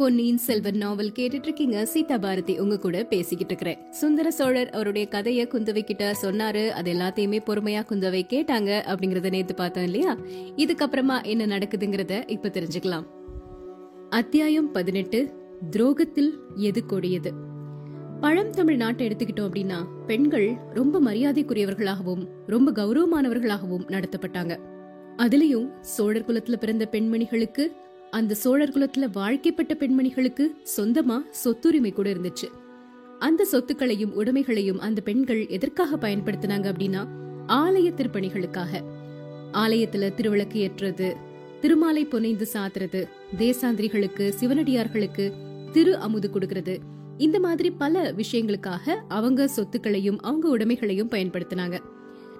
பொன்னியின் செல்வன் நாவல் கேட்டுட்டு இருக்கீங்க சீதா பாரதி உங்க கூட பேசிக்கிட்டு இருக்கிறேன் சுந்தர சோழர் அவருடைய கதைய குந்தவை கிட்ட சொன்னாரு அது எல்லாத்தையுமே பொறுமையா குந்தவை கேட்டாங்க அப்படிங்கறத நேத்து பார்த்தோம் இல்லையா? இதுக்கப்புறமா என்ன நடக்குதுங்கறத இப்ப தெரிஞ்சுக்கலாம். அத்தியாயம் பதினெட்டு துரோகத்தில் எது கொடியது? பழம் தமிழ் நாட்டை எடுத்துக்கிட்டோம் அப்படின்னா பெண்கள் ரொம்ப மரியாதைக்குரியவர்களாகவும் ரொம்ப கௌரவமானவர்களாகவும் நடத்தப்பட்டாங்க. அதுலயும் சோழர் குலத்துல பிறந்த பெண்மணிகளுக்கு அந்த சோழர் குலத்துல வாழ்க்கைப்பட்ட பெண்மணிகளுக்கு சொந்தமா சொத்துரிமை கூட இருந்துச்சு. அந்த சொத்துக்களையும் உடைமைகளையும் அந்த பெண்கள் எதற்காக பயன்படுத்தினாங்க அப்படின்னா ஆலய திருப்பணிகளுக்காக. ஆலயத்துல திருவிளக்கு ஏற்றுறது திருமாலை புனைந்து சாத்துறது தேசாந்திரிகளுக்கு சிவனடியார்களுக்கு திரு அமுது கொடுக்கறது. இந்த மாதிரி பல விஷயங்களுக்காக அவங்க சொத்துக்களையும் அவங்க உடைமைகளையும் பயன்படுத்தினாங்க.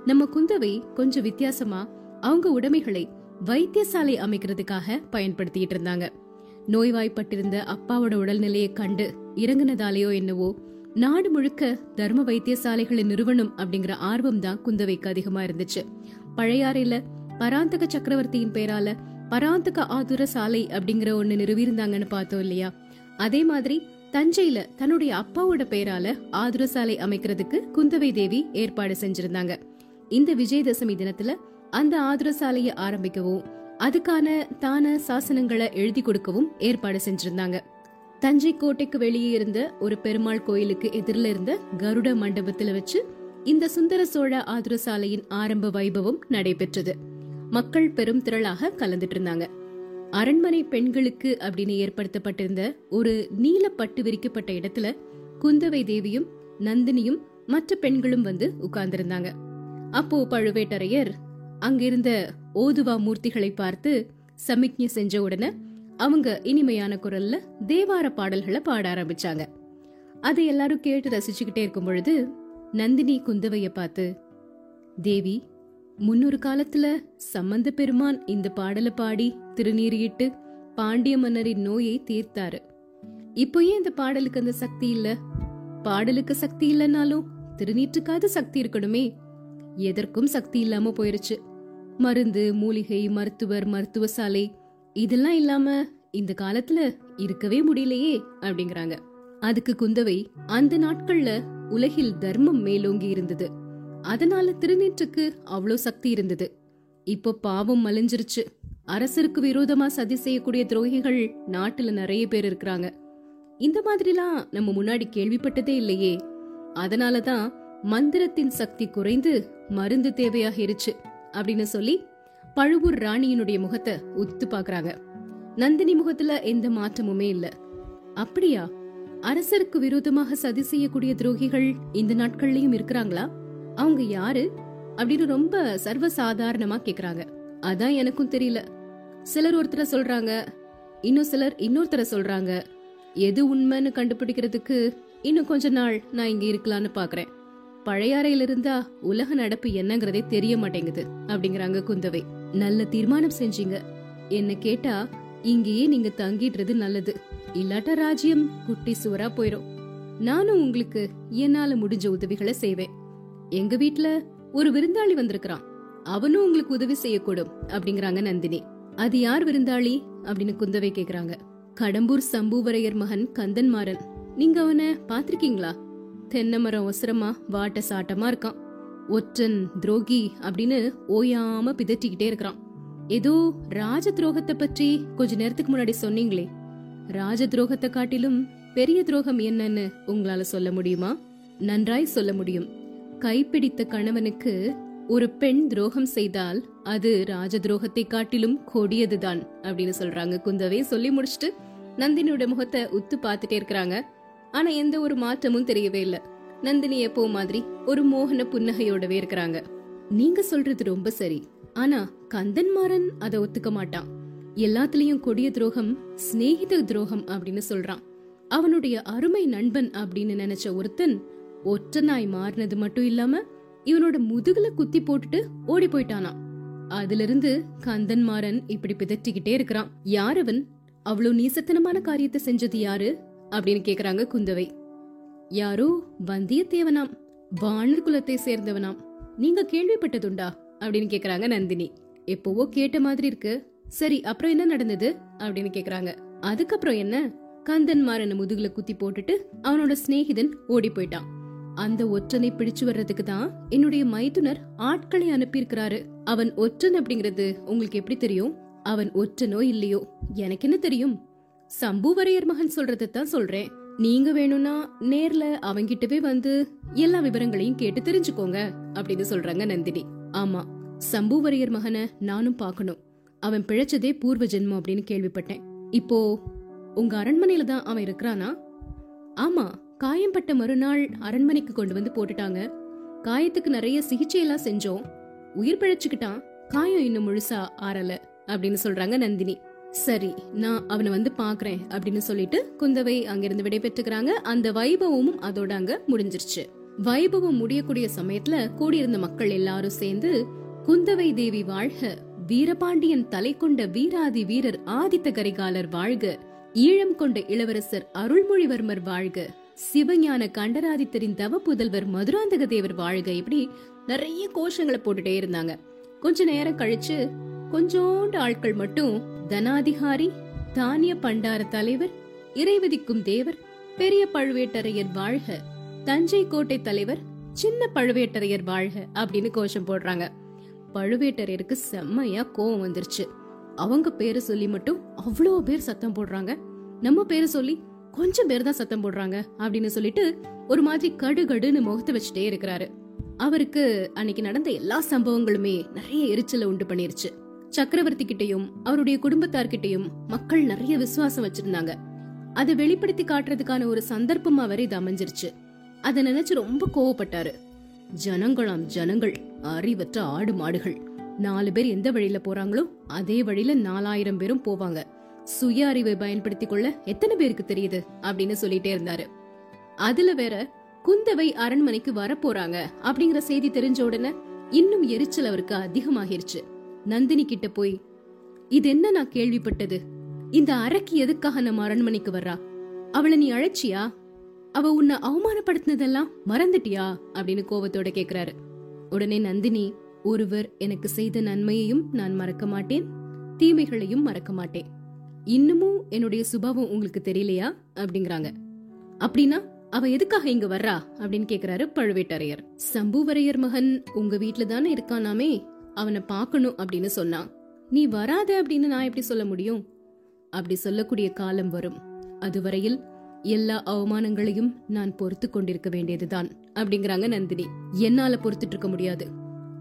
நம்ம குந்தவை கொஞ்சம் வித்தியாசமா அவங்க உடைமைகளை வைத்தியசாலை அமைக்கிறதுக்காக பயன்படுத்திட்டு இருந்தாங்க. நோய்வாய்ப்பட்டிருந்த அப்பாவோட உடல்நிலையை கண்டு இறங்குனதாலேயோ என்னவோ நாடு முழுக்க தர்ம வைத்தியசாலைகளை நிறுவனம் அப்படிங்கிற ஆர்வம் தான் குந்தவைக்கு அதிகமா இருந்துச்சு. பழையாறையில பராந்தக சக்கரவர்த்தியின் பேரால பராந்தக ஆதுர சாலை அப்படிங்கிற ஒண்ணு நிறுவியிருந்தாங்கன்னு பார்த்தோம் இல்லையா? அதே மாதிரி தஞ்சையில தன்னுடைய அப்பாவோட பேரால ஆதுர சாலை அமைக்கிறதுக்கு குந்தவை தேவி ஏற்பாடு செஞ்சிருந்தாங்க. இந்த விஜயதசமி தினத்துல அந்த ஆதுர சாலையை ஆரம்பிக்கவும் அதுக்கான தான சாசனங்களை எழுதி கொடுக்கவும் ஏற்பாடு செஞ்சிருந்தாங்க. தஞ்சை கோட்டைக்கு வெளியே இருந்த ஒரு பெருமாள் கோயிலுக்கு எதிரில இருந்த கருட மண்டபத்துல வச்சு இந்த சுந்தர சோழ ஆதுர சாலையின் ஆரம்ப வைபவம் நடைபெற்றது. மக்கள் பெரும் திரளாக கலந்துட்டு இருந்தாங்க. அரண்மனை பெண்களுக்கு அப்படின்னு ஏற்படுத்தப்பட்டிருந்த ஒரு நீல பட்டு விரிக்கப்பட்ட இடத்துல குந்தவை தேவியும் நந்தினியும் மற்ற பெண்களும் வந்து உட்கார்ந்திருந்தாங்க. அப்போ பழுவேட்டரையர் அங்கிருந்த ஓதுவா மூர்த்திகளை பார்த்து சமிக்ஞை செஞ்ச உடனே அவங்க இனிமையான குரல்ல தேவார பாடல்களை பாட ஆரம்பிச்சாங்க. அதை எல்லாரும் கேட்டு ரசிச்சுக்கிட்டே இருக்கும் பொழுது நந்தினி குந்தவைய பார்த்து தேவி முன்னொரு காலத்துல சம்பந்த பெருமான் இந்த பாடலை பாடி திருநீறியிட்டு பாண்டிய மன்னரின் நோயை தீர்த்தாரு. இப்போ ஏன் இந்த பாடலுக்கு அந்த சக்தி இல்ல? பாடலுக்கு சக்தி இல்லைன்னாலும் திருநீற்றுக்காவது சக்தி இருக்கணுமே. எதற்கும் சக்தி இல்லாம போயிருச்சு. மருந்து மூலிகை மருத்துவர் மருத்துவ சாலை இதெல்லாம் இல்லாம இந்த காலத்துல இருக்கவே முடியலையே அப்படிங்கறாங்க. அதுக்கு குந்தவை அந்த நாட்கள்ல உலகில் தர்மம் மேலோங்கி இருந்தது. அதனால திருநீற்றுக்கு அவ்வளோ சக்தி இருந்தது. இப்போ பாவம் மலிஞ்சிருச்சு அரசருக்கு விரோதமா சதி செய்யக்கூடிய துரோகிகள் நாட்டுல நிறைய பேர் இருக்கிறாங்க. இந்த மாதிரிலாம் நம்ம முன்னாடி கேள்விப்பட்டதே இல்லையே. அதனாலதான் மந்திரத்தின் சக்தி குறைந்து மருந்து தேவையாகிருச்சு. அப்படின்னு சொல்லி பழுவூர் ராணியினுடைய முகத்தை உத்து பாக்குறாங்க நந்தினி முகத்துல எந்த மாற்றமுமே இல்ல. அப்படியா? அரசருக்கு விரோதமாக சதி செய்யக்கூடிய துரோகிகள் இந்த நாட்கள்லயும் இருக்கிறாங்களா? அவங்க யாரு? அப்படின்னு ரொம்ப சர்வ சாதாரணமா கேக்குறாங்க. அதான் எனக்கும் தெரியல. சிலர் ஒருத்தர சொல்றாங்க இன்னும் சிலர் இன்னொருத்தர சொல்றாங்க. எது உண்மைன்னு கண்டுபிடிக்கிறதுக்கு இன்னும் கொஞ்ச நாள் நான் இங்க இருக்கலாம்னு பாக்குறேன். பழையாறையில இருந்தா உலக நடப்பு என்னங்கிறதே தெரிய மாட்டேங்குது அப்படிங்கறாங்க குந்தவை. நல்ல தீர்மானம் செஞ்சீங்க. என்ன கேட்டா இங்கேயே நீங்க தங்கிடுறது நல்லது. இல்லாட்டா ராஜ்யம் குட்டி சுவரா போயிரும். நானும் உங்களுக்கு என்னால முடிஞ்ச உதவிகளை செய்வேன். எங்க வீட்டுல ஒரு விருந்தாளி வந்திருக்கிறான். அவனும் உங்களுக்கு உதவி செய்யக்கூடும் அப்படிங்கறாங்க நந்தினி. அது யார் விருந்தாளி? அப்படின்னு குந்தவை கேக்குறாங்க. கடம்பூர் சம்புவரையர் மகன் கந்தன்மாறன். நீங்க அவனை பாத்திருக்கீங்களா தென்னை மரம் ஒசரமா வாட்ட சாட்டமா இருக்கான். ஒற்றன் துரோகி அப்படின்னு ஓயாம பிதற்றிக்கிட்டே இருக்கிறான். ஏதோ ராஜ துரோகத்தை பற்றி கொஞ்ச நேரத்துக்கு முன்னாடி சொன்னீங்களே. ராஜ துரோகத்தை காட்டிலும் பெரிய துரோகம் என்னன்னு உங்களால சொல்ல முடியுமா? நன்றாய் சொல்ல முடியும். கைப்பிடித்த கணவனுக்கு ஒரு பெண் துரோகம் செய்தால் அது ராஜ துரோகத்தை காட்டிலும் கொடியதுதான் அப்படின்னு சொல்றாங்க. குந்தவை சொல்லி முடிச்சுட்டு நந்தினியோட முகத்தை உத்து பார்த்துட்டே இருக்கிறாங்க. ஆனா எந்த ஒரு மாற்றமும் தெரியவே இல்ல. நந்தினி எப்போ மாதிரி ஒரு மோகன புன்னகையோடவே இருக்கிறாங்க. நீங்க சொல்றது ரொம்ப சரி. ஆனா கந்தன்மாறன் அதை ஒத்துக்க மாட்டான். எல்லாத்துலயும் கொடிய துரோகம் சிநேகித துரோகம் அப்படின்னு சொல்றான். அவனுடைய அருமை நண்பன் அப்படின்னு நினைச்ச ஒருத்தன் ஒற்ற நாய் மாறினது மட்டும் இல்லாம இவனோட முதுகுல குத்தி போட்டுட்டு ஓடி போயிட்டானா அதுல இருந்து கந்தன்மாறன் இப்படி பிதற்றிக்கிட்டே இருக்கிறான். யாரவன் அவ்வளவு நீசத்தனமான காரியத்தை செஞ்சது யாரு? அப்படின்னு கேக்குறாங்க குந்தவை. யாரோ வந்தியத்தேவனாம் வானர் குலத்தை சேர்ந்தவனாம் நீங்க கேள்விப்பட்டதுண்டா? அப்படின்னு கேக்குறாங்க நந்தினி. எப்பவோ கேட்ட மாதிரி இருக்கு. சரி அப்புறம் என்ன நடந்தது? அப்படின்னு கேக்குறாங்க. அதுக்கப்புறம் என்ன? கந்தன் முதுகுல குத்தி போட்டுட்டு அவனோட சிநேகிதன் ஓடி போயிட்டான். அந்த ஒற்றனை பிடிச்சு வர்றதுக்கு தான் என்னுடைய மைத்துனர் ஆட்களை அனுப்பியிருக்கிறாரு. அவன் ஒற்றன் அப்படிங்கறது உங்களுக்கு எப்படி தெரியும்? அவன் ஒற்றனோ இல்லையோ? எனக்கு என்ன தெரியும்? சம்புவரையர் மகன் சொல்றதை தான் சொல்றேன். நீங்க வேணும்னா நேர்ல அவங்கிட்டவே வந்து எல்லா விவரங்களையும் கேட்டு தெரிஞ்சுக்கோங்க அப்படின்னு சொல்றாங்க நந்தினி. ஆமா சம்புவரையர் மகனை நானும் பார்க்கணும். அவன் பிழைச்சதே பூர்வ ஜென்மம் அப்படின்னு கேள்விப்பட்டேன். இப்போ உங்க அரண்மனையில தான் அவன் இருக்கிறானா? ஆமா காயம்பட்ட மறுநாள் அரண்மனைக்கு கொண்டு வந்து போட்டுட்டாங்க. காயத்துக்கு நிறைய சிகிச்சை எல்லாம் செஞ்சோம். உயிர் பிழைச்சுக்கிட்டான். காயம் இன்னும் முழுசா ஆறல அப்படின்னு சொல்றாங்க நந்தினி. சரி நான் அவனை வந்து பாக்குறேன் அப்படின்னு சொல்லிட்டு குந்தவை அங்கிருந்து விடைபெற்றுக்கிறாங்க. அந்த வைபவமும் அதோட அங்க முடிஞ்சிருச்சு. வைபவம் முடியக்கூடிய சமயத்துல கூடியிருந்த மக்கள் எல்லாரும் சேர்ந்து குந்தவை தேவி வாழ்க வீரபாண்டியன் தலை கொண்ட வீராதி வீரர் ஆதித்த கரிகாலர் வாழ்க ஈழம் கொண்ட இளவரசர் அருள்மொழிவர்மர் வாழ்க சிவஞான கண்டராதித்தரின் தவ புதல்வர் மதுராந்தக தேவர் வாழ்க இப்படி நிறைய கோஷங்களை போட்டுட்டே இருந்தாங்க. கொஞ்ச நேரம் கழிச்சு கொஞ்சோண்டு ஆட்கள் மட்டும் தனாதிகாரி தானிய பண்டார தலைவர் இறைவதிக்கும் தேவர் பெரிய பழுவேட்டரையர் வாழ்க தஞ்சை கோட்டை தலைவர் சின்ன பழுவேட்டரையர் வாழ்க அப்படின்னு கோஷம் போடுறாங்க. பழுவேட்டரையருக்கு செம்மையா கோவம் வந்துருச்சு. அவங்க பேரை சொல்லி மட்டும் அவ்வளோ பேர் சத்தம் போடுறாங்க. நம்ம பேரை சொல்லி கொஞ்சம் பேர் தான் சத்தம் போடுறாங்க அப்படின்னு சொல்லிட்டு ஒரு மாதிரி கடுகடுன்னு முகத்தை வச்சுட்டே இருக்கிறாரு. அவருக்கு அன்னைக்கு நடந்த எல்லா சம்பவங்களுமே நிறைய எரிச்சலை உண்டு பண்ணிருச்சு. சக்கரவர்த்தி கிட்டையும் அவருடைய குடும்பத்தார்கிட்டயும் மக்கள் நிறைய விசுவாசம் வச்சிருந்தாங்க. அதை வெளிப்படுத்தி காட்டுறதுக்கான ஒரு சந்தர்ப்பமா வரை இது அமைஞ்சிருச்சு. அதை நினைச்சு ரொம்ப கோவப்பட்டாரு. ஜனங்களாம் ஜனங்கள் அறிவற்ற ஆடு மாடுகள். நாலு பேர் எந்த வழியில போறாங்களோ அதே வழியில நாலாயிரம் பேரும் போவாங்க. சுய அறிவை பயன்படுத்தி கொள்ள எத்தனை பேருக்கு தெரியுது? அப்படின்னு சொல்லிட்டே இருந்தாரு. அதுல வேற குந்தவை அரண்மனைக்கு வர போறாங்க அப்படிங்கிற செய்தி தெரிஞ்ச உடனே இன்னும் எரிச்சல் அவருக்கு அதிகமாகிருச்சு. நந்தினி கிட்ட போய் இது என்ன நான் கேள்விப்பட்டது? இந்த அரக்கி எதுக்காக நம்ம அரண்மனைக்கு வர்றா? அவளை நீ அழைச்சியா? அவ உன்னை அவமானப்படுத்தினதெல்லாம் மறந்துட்டியா? அப்படின்னு கோபத்தோட கேக்குறாரு. உடனே நந்தினி ஒருவர் எனக்கு செய்த நன்மையையும் நான் மறக்க மாட்டேன் தீமைகளையும் மறக்க மாட்டேன். இன்னமும் என்னுடைய சுபாவம் உங்களுக்கு தெரியலையா? அப்படிங்கறாங்க. அப்படின்னா அவ எதுக்காக இங்க வர்றா? அப்படின்னு கேக்குறாரு பழுவேட்டரையர். சம்புவரையர் மகன் உங்க வீட்டுல தானே இருக்கானாமே அவனை பார்க்கணும் அப்படின்னு சொன்னான். நீ வராத அப்படின்னு நான் எப்படி சொல்ல முடியும்? அப்படி சொல்லக்கூடிய காலம் வரும். அதுவரையில் எல்லா அவமானங்களையும் நான் பொறுத்து கொண்டிருக்க வேண்டியதுதான் அப்படிங்கறாங்க நந்தினி. என்னால பொறுத்துட்டு இருக்க முடியாது.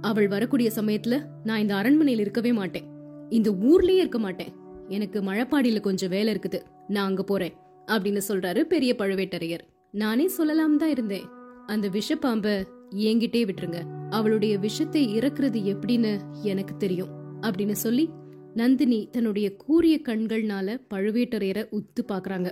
அவள் வரக்கூடிய சமயத்துல நான் இந்த அரண்மனையில் இருக்கவே மாட்டேன். இந்த ஊர்லயே இருக்க மாட்டேன். எனக்கு மழைப்பாடியில கொஞ்சம் வேலை இருக்குது. நான் அங்க போறேன் அப்படின்னு சொல்றாரு பெரிய பழுவேட்டரையர். நானே சொல்லலாம் தான் இருந்தேன். அந்த விஷப்பாம்பை என்கிட்டே விட்டுருங்க. அவளுடைய விஷத்தை இறக்குறது எப்படின்னு எனக்கு தெரியும் அப்படின்னு சொல்லி நந்தினி தன்னுடைய கூரிய கண்கள்னால பழுவேட்டரையரை உத்து பாக்குறாங்க.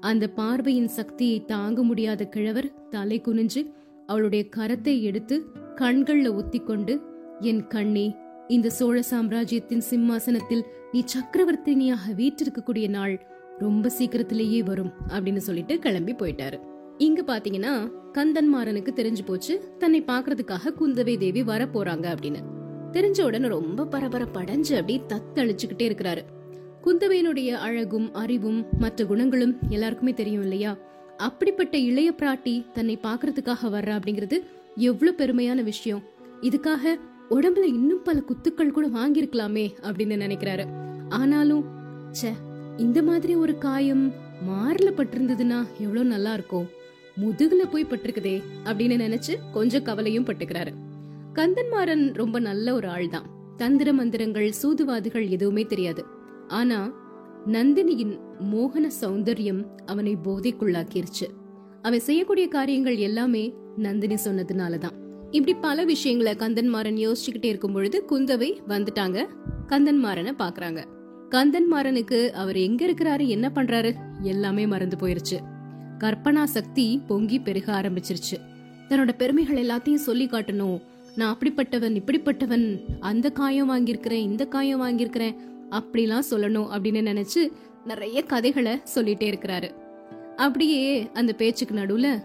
அந்த பார்வையின் சக்தியை தாங்க முடியாத கிழவர் தலை குனிஞ்சு அவளுடைய கரத்தை எடுத்து கண்கள்ல ஒத்திக்கொண்டு என் கண்ணே இந்த சோழ சாம்ராஜ்யத்தின் சிம்மாசனத்தில் நீ சக்கரவர்த்தினியாக வீற்றிருக்கக்கூடிய நாள் ரொம்ப சீக்கிரத்திலேயே வரும் அப்படின்னு சொல்லிட்டு கிளம்பி போயிட்டாரு. இங்க பாத்தீங்கன்னா கந்தன்மாறனுக்கு தெரிஞ்சு போச்சு. தன்னை பாக்குறதுக்காக குந்தவை தேவி வர போறாங்க அப்படின்னு. தெரிஞ்ச உடனே ரொம்ப பரபரப்படைஞ்சு அப்படி தத்தளிச்சுக்கிட்டே இருக்கிறாரு. குந்தவையினுடைய அழகும் அறிவும் மற்ற குணங்களும் எல்லாருக்குமே தெரியும் இல்லையா? அப்படிப்பட்ட இளைய பிராட்டி தன்னை பாக்குறதுக்காக வர்ற அப்படிங்கிறது எவ்வளவு பெருமையான விஷயம். இதுக்காக உடம்புல இன்னும் பல குத்துக்கள் கூட வாங்கியிருக்கலாமே அப்படின்னு நினைக்கிறாரு. ஆனாலும் ச்சே இந்த மாதிரி ஒரு காயம் மாறல பட்டிருந்ததுன்னா எவ்வளவு நல்லா இருக்கும். முதுகுல போய் பட்டிருக்குதே அப்படின்னு நினைச்சு கொஞ்சம் கவலையும் பட்டுக்கிறாரு. கந்தன்மாறன் ரொம்ப நல்ல ஒரு ஆள் தான் தந்திர மந்திரங்கள் சூதுவாதுகள் எதுவுமே தெரியாது. ஆனா நந்தினியின் மோகன சௌந்தர்யம் அவனை போதைக்குள்ளாக்கிருச்சு. அவன் செய்யக்கூடிய காரியங்கள் எல்லாமே நந்தினி சொன்னதுனாலதான். இப்படி பல விஷயங்களை கந்தன்மாறன் யோசிச்சுக்கிட்டே இருக்கும் பொழுது குந்தவை வந்துட்டாங்க. கந்தன்மாறனை பாக்குறாங்க. கந்தன்மாறனுக்கு அவர் எங்க இருக்கிறாரு என்ன பண்றாரு எல்லாமே மறந்து போயிருச்சு. கற்பனா சக்தி பொங்கி பெருக ஆரம்பிச்சிருச்சு. தன்னோட பெருமைகள் எல்லாத்தையும் சொல்லி காட்டணும். நான் அப்படிப்பட்டவன் இப்படிப்பட்டவன் அந்த காயம் வாங்கியிருக்கிறேன் இந்த காயம் வாங்கியிருக்கிறேன் அப்படிலாம் சொல்லணும் அப்படின்னு நினைச்சு நிறைய கதைகளை சொல்லிட்டே இருக்கிறாரு. அப்படியே அந்த பேச்சுக்கு நடுவுல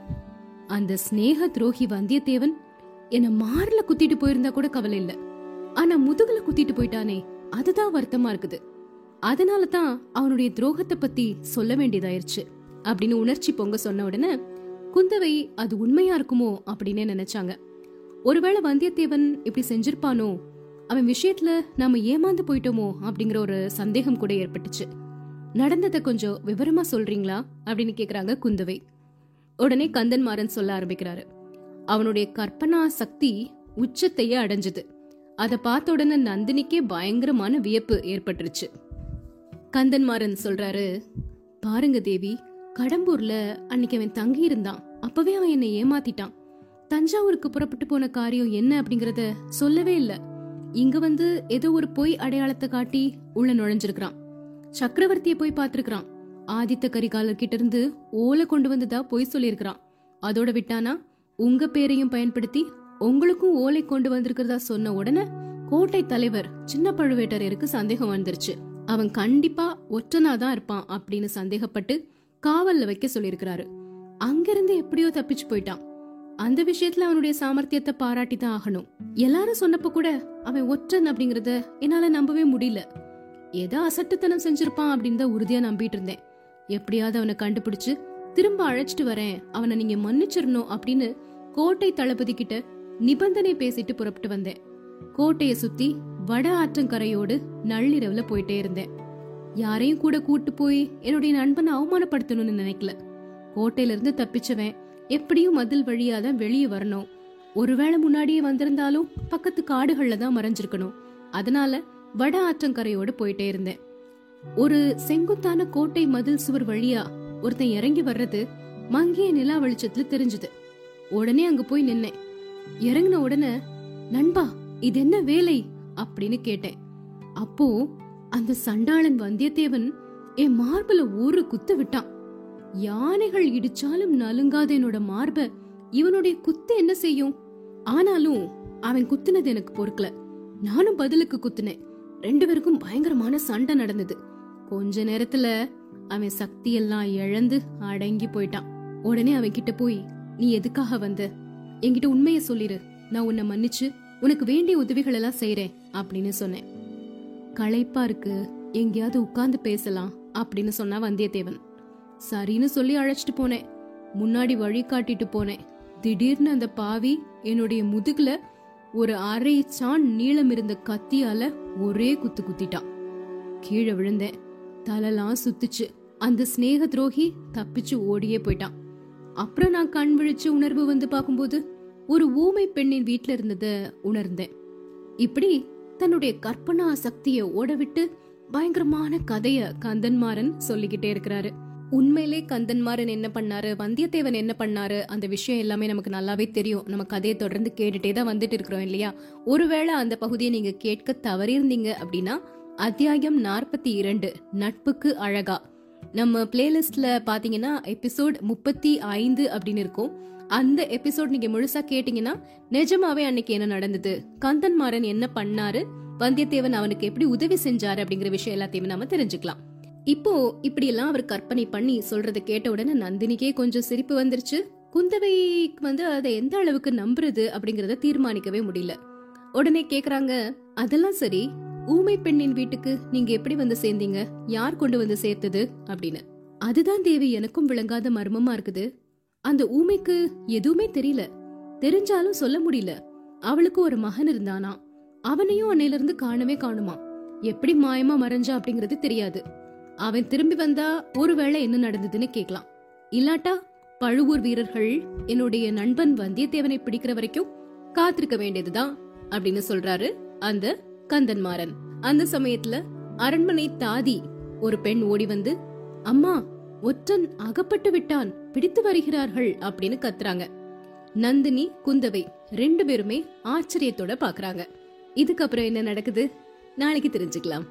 அந்த ஸ்னேக துரோகி வந்தியத்தேவன் என்ன மார்ல குத்திட்டு போயிருந்தா கூட கவலை இல்ல. ஆனா முதுகுல குத்திட்டு போயிட்டானே அதுதான் வருத்தமா இருக்குது. அதனால தான் அவனுடைய துரோகத்தை பத்தி சொல்ல வேண்டியதாயிருச்சு. அப்படின்னு உணர்ச்சி பொங்க சொன்ன உடனே குந்தவை அது உண்மையா இருக்குமோ? அப்படின்னு நினைச்சாங்க. ஒருவேளை வந்தியத்தேவன் இப்படி செஞ்சிருப்பானோ? அவன் விஷயத்துல நாம ஏமாந்து போயிட்டோமோ? அப்படிங்கிற ஒரு சந்தேகம் கூட ஏற்பட்டுச்சு. நடந்ததை கொஞ்சம் விவரமா சொல்றீங்களா? அப்படின்னு கேக்குறாங்க குந்தவை. உடனே கந்தன் மாறன் சொல்ல ஆரம்பிக்கிறாரு. அவனுடைய கற்பனா சக்தி உச்சத்தையே அடைஞ்சது. அதை பார்த்த உடனே நந்தினிக்கே பயங்கரமான வியப்பு ஏற்பட்டுருச்சு. கந்தன்மாறன் சொல்றாரு பாருங்க தேவி கடம்பூர்ல அன்னைக்கு அவன் தங்கி இருந்தான் அப்பவே அவன் என்னை ஏமாத்திட்டான். தஞ்சாவூருக்கு புறப்பட்டு போன காரியம் என்ன அப்படிங்கறத சொல்லவே இல்ல. இங்க வந்து ஏதோ ஒரு பொய் அடையாளத்தை காட்டி உள்ள நுழைஞ்சிருக்கிறான். சக்கரவர்த்திய போய் பார்த்திருக்கிறான். ஆதித்த கரிகாலர் கிட்ட இருந்து ஓலை கொண்டு வந்ததா பொய் சொல்லியிருக்கிறான். அதோட விட்டானா? உங்க பேரையும் பயன்படுத்தி உங்களுக்கும் ஓலை கொண்டு வந்திருக்கிறதா சொன்ன உடனே கோட்டை தலைவர் சின்ன பழுவேட்டரையருக்கு சந்தேகம் வந்துருச்சு. அவன் கண்டிப்பா ஒற்றனா தான் இருப்பான் அப்படின்னு சந்தேகப்பட்டு காவல்ல வைக்க சொல்லியிருக்கிறாரு. அங்கிருந்து எப்படியோ தப்பிச்சு போயிட்டான். அந்த விஷயத்துல அவனுடைய சாமர்த்தியத்தை பாராட்டி தான் ஆகணும். எல்லாரும் சொன்னப்ப கூட அவன் ஒற்றன் அப்படிங்கறத என்னால நம்பவே முடியல. ஏதோ அசட்டுத்தனம் செஞ்சிருப்பான் அப்படின்னு தான் உறுதியா நம்பிட்டு இருந்தேன். எப்படியாவது அவனை கண்டுபிடிச்சு திரும்ப அழைச்சிட்டு வரேன். அவனை நீங்க மன்னிச்சிடணும் அப்படின்னு கோட்டை தளபதி கிட்ட நிபந்தனை பேசிட்டு புறப்பட்டு வந்தேன். கோட்டையை சுத்தி வட ஆற்றங்கரையோடு நள்ளிரவுல போயிட்டே இருந்தேன். யாரையும் கூட கூட்டு போய் என்னுடைய நண்பனை அவமானப்படுத்தணும்னு நினைக்கல. கோட்டையில இருந்து தப்பிச்சவன் எப்படியும் மதில் வழியா தான் வெளியே வரணும். ஒருவேளை முன்னாடியே வந்திருந்தாலும் பக்கத்து காடுகள்ல தான் மறைஞ்சிருக்கணும். அதனால வட ஆற்றங்கரையோடு போயிட்டே இருந்தேன். ஒரு செங்குத்தான கோட்டை மதில் சுவர் வழியா ஒருத்தன் இறங்கி வர்றது மங்கிய நிலா வெளிச்சத்துல தெரிஞ்சது. உடனே அங்க போய் நின்னேன். இறங்கின உடனே நண்பா இது என்ன வேலை? அப்படின்னு கேட்டேன். அப்போ அந்த சண்டாளன் வந்தியத்தேவன் என் மார்புல ஒரு குத்து விட்டான். யானைகள் இடிச்சாலும் நலுங்காத என்னோட மார்ப. இவனுடைய குத்து என்ன செய்யும்? ஆனாலும் அவன் குத்துனது எனக்கு பொறுக்கல. நானும் பதிலுக்கு குத்துனேன். ரெண்டு பேருக்கும் பயங்கரமான சண்டை நடந்தது. கொஞ்ச நேரத்துல அவன் சக்தி எல்லாம் இழந்து அடங்கி போயிட்டான். உடனே அவன் கிட்ட போய் நீ எதுக்காக வந்த? என்கிட்ட உண்மைய சொல்லிரு. நான் உன்னை மன்னிச்சு உனக்கு வேண்டிய உதவிகள் எல்லாம் செய்யறேன் அப்படின்னு சொன்னேன். களைப்பா இருக்கு. எங்கேயாவது உட்கார்ந்து பேசலாம் அப்படின்னு சொன்னா வந்தியத்தேவன். சரின்னு சொல்லி அழைச்சிட்டு போனேன். முன்னாடி வழி காட்டிட்டு போனேன். திடீர்னு அந்த பாவி என்னுடைய முதுகுல ஒரு அரை சான் நீளம் இருந்த கத்தியால ஒரே குத்து குத்திட்டான். கீழே விழுந்தேன். தலைலாம் சுத்துச்சு. அந்த சிநேக துரோகி தப்பிச்சு ஓடியே போயிட்டான். அப்புறம் நான் கண் விழிச்சு உணர்வு வந்து பார்க்கும்போது ஒரு ஊமை பெண்ணின் வீட்டில் இருந்தத உணர்ந்தேன். இப்படி தன்னுடைய கற்பனா சக்தியை ஓடவிட்டு பயங்கரமான கதைய கந்தன்மாறன் சொல்லிக்கிட்டே இருக்கிறாரு. உண்மையிலே கந்தன்மாறன் என்ன பண்ணாரு? வந்தியத்தேவன் என்ன பண்ணாரு? அந்த விஷயம் எல்லாமே நமக்கு நல்லாவே தெரியும். நம்ம கதையை தொடர்ந்து கேட்டுட்டே தான் வந்துட்டு இருக்கிறோம் இல்லையா? ஒருவேளை அந்த பகுதியை நீங்க கேட்க தவறியிருந்தீங்க அப்படின்னா அத்தியாயம் நாற்பத்தி இரண்டு நட்புக்கு அழகா. நம்ம பிளேலிஸ்ட்ல பாத்தீங்கன்னா எபிசோட் முப்பத்தி ஐந்து அப்படின்னு இருக்கும். அந்த எபிசோட் நீங்க முழுசா கேட்டீங்கன்னா நிஜமாவே அன்னைக்கு என்ன நடந்தது? கந்தன்மாறன் என்ன பண்ணாரு? வந்தியத்தேவன் அவனுக்கு எப்படி உதவி செஞ்சாரு அப்படிங்கிற விஷயம் எல்லாத்தையுமே நாம தெரிஞ்சுக்கலாம். இப்போ இப்படி எல்லாம் அவர் கற்பனை பண்ணி சொல்றத கேட்ட உடனே நந்தினிக்கே கொஞ்சம் சிரிப்பு வந்துருச்சு. குந்தவைக்கு வந்து அதை எந்த அளவுக்கு நம்புறது அப்படிங்கறத தீர்மானிக்கவே முடியல. உடனே கேக்குறாங்க அதெல்லாம் சரி ஊமை பெண்ணின் வீட்டுக்கு நீங்க எப்படி வந்து சேர்ந்தீங்க? யார் கொண்டு வந்து சேர்த்தது? அப்படின்னு. அதுதான் தேவி எனக்கும் விளங்காத மர்மமா இருக்குது. அந்த ஊமைக்கு எதுவுமே தெரியல. தெரிஞ்சாலும் சொல்ல முடியல. அவளுக்கு ஒரு மகன் இருந்தானா? அவனையும் அன்னையில இருந்து காணவே காணுமா? எப்படி மாயமா மறைஞ்சா அப்படிங்கறது தெரியாது. அவன் திரும்பி வந்தா ஒருவேளை என்ன நடந்ததுன்னு கேக்கலாம் இல்லாட்டா பழுவூர் வீரர்கள் என்னுடைய நண்பன் வந்தியத்தேவனை பிடிக்கிற வரைக்கும் காத்திருக்க வேண்டியதுதான் அப்படின்னு சொல்றாரு அந்த கந்தன்மாறன். அந்த சமயத்துல அரண்மனை தாதி ஒரு பெண் ஓடி வந்து அம்மா ஒற்றன் அகப்பட்டு விட்டான். பிடித்து வருகிறார்கள் அப்படின்னு கத்துறாங்க. நந்தினி குந்தவை ரெண்டு பேருமே ஆச்சரியத்தோட பாக்குறாங்க. இதுக்கப்புறம் என்ன நடக்குது? நாளைக்கு தெரிஞ்சுக்கலாம்.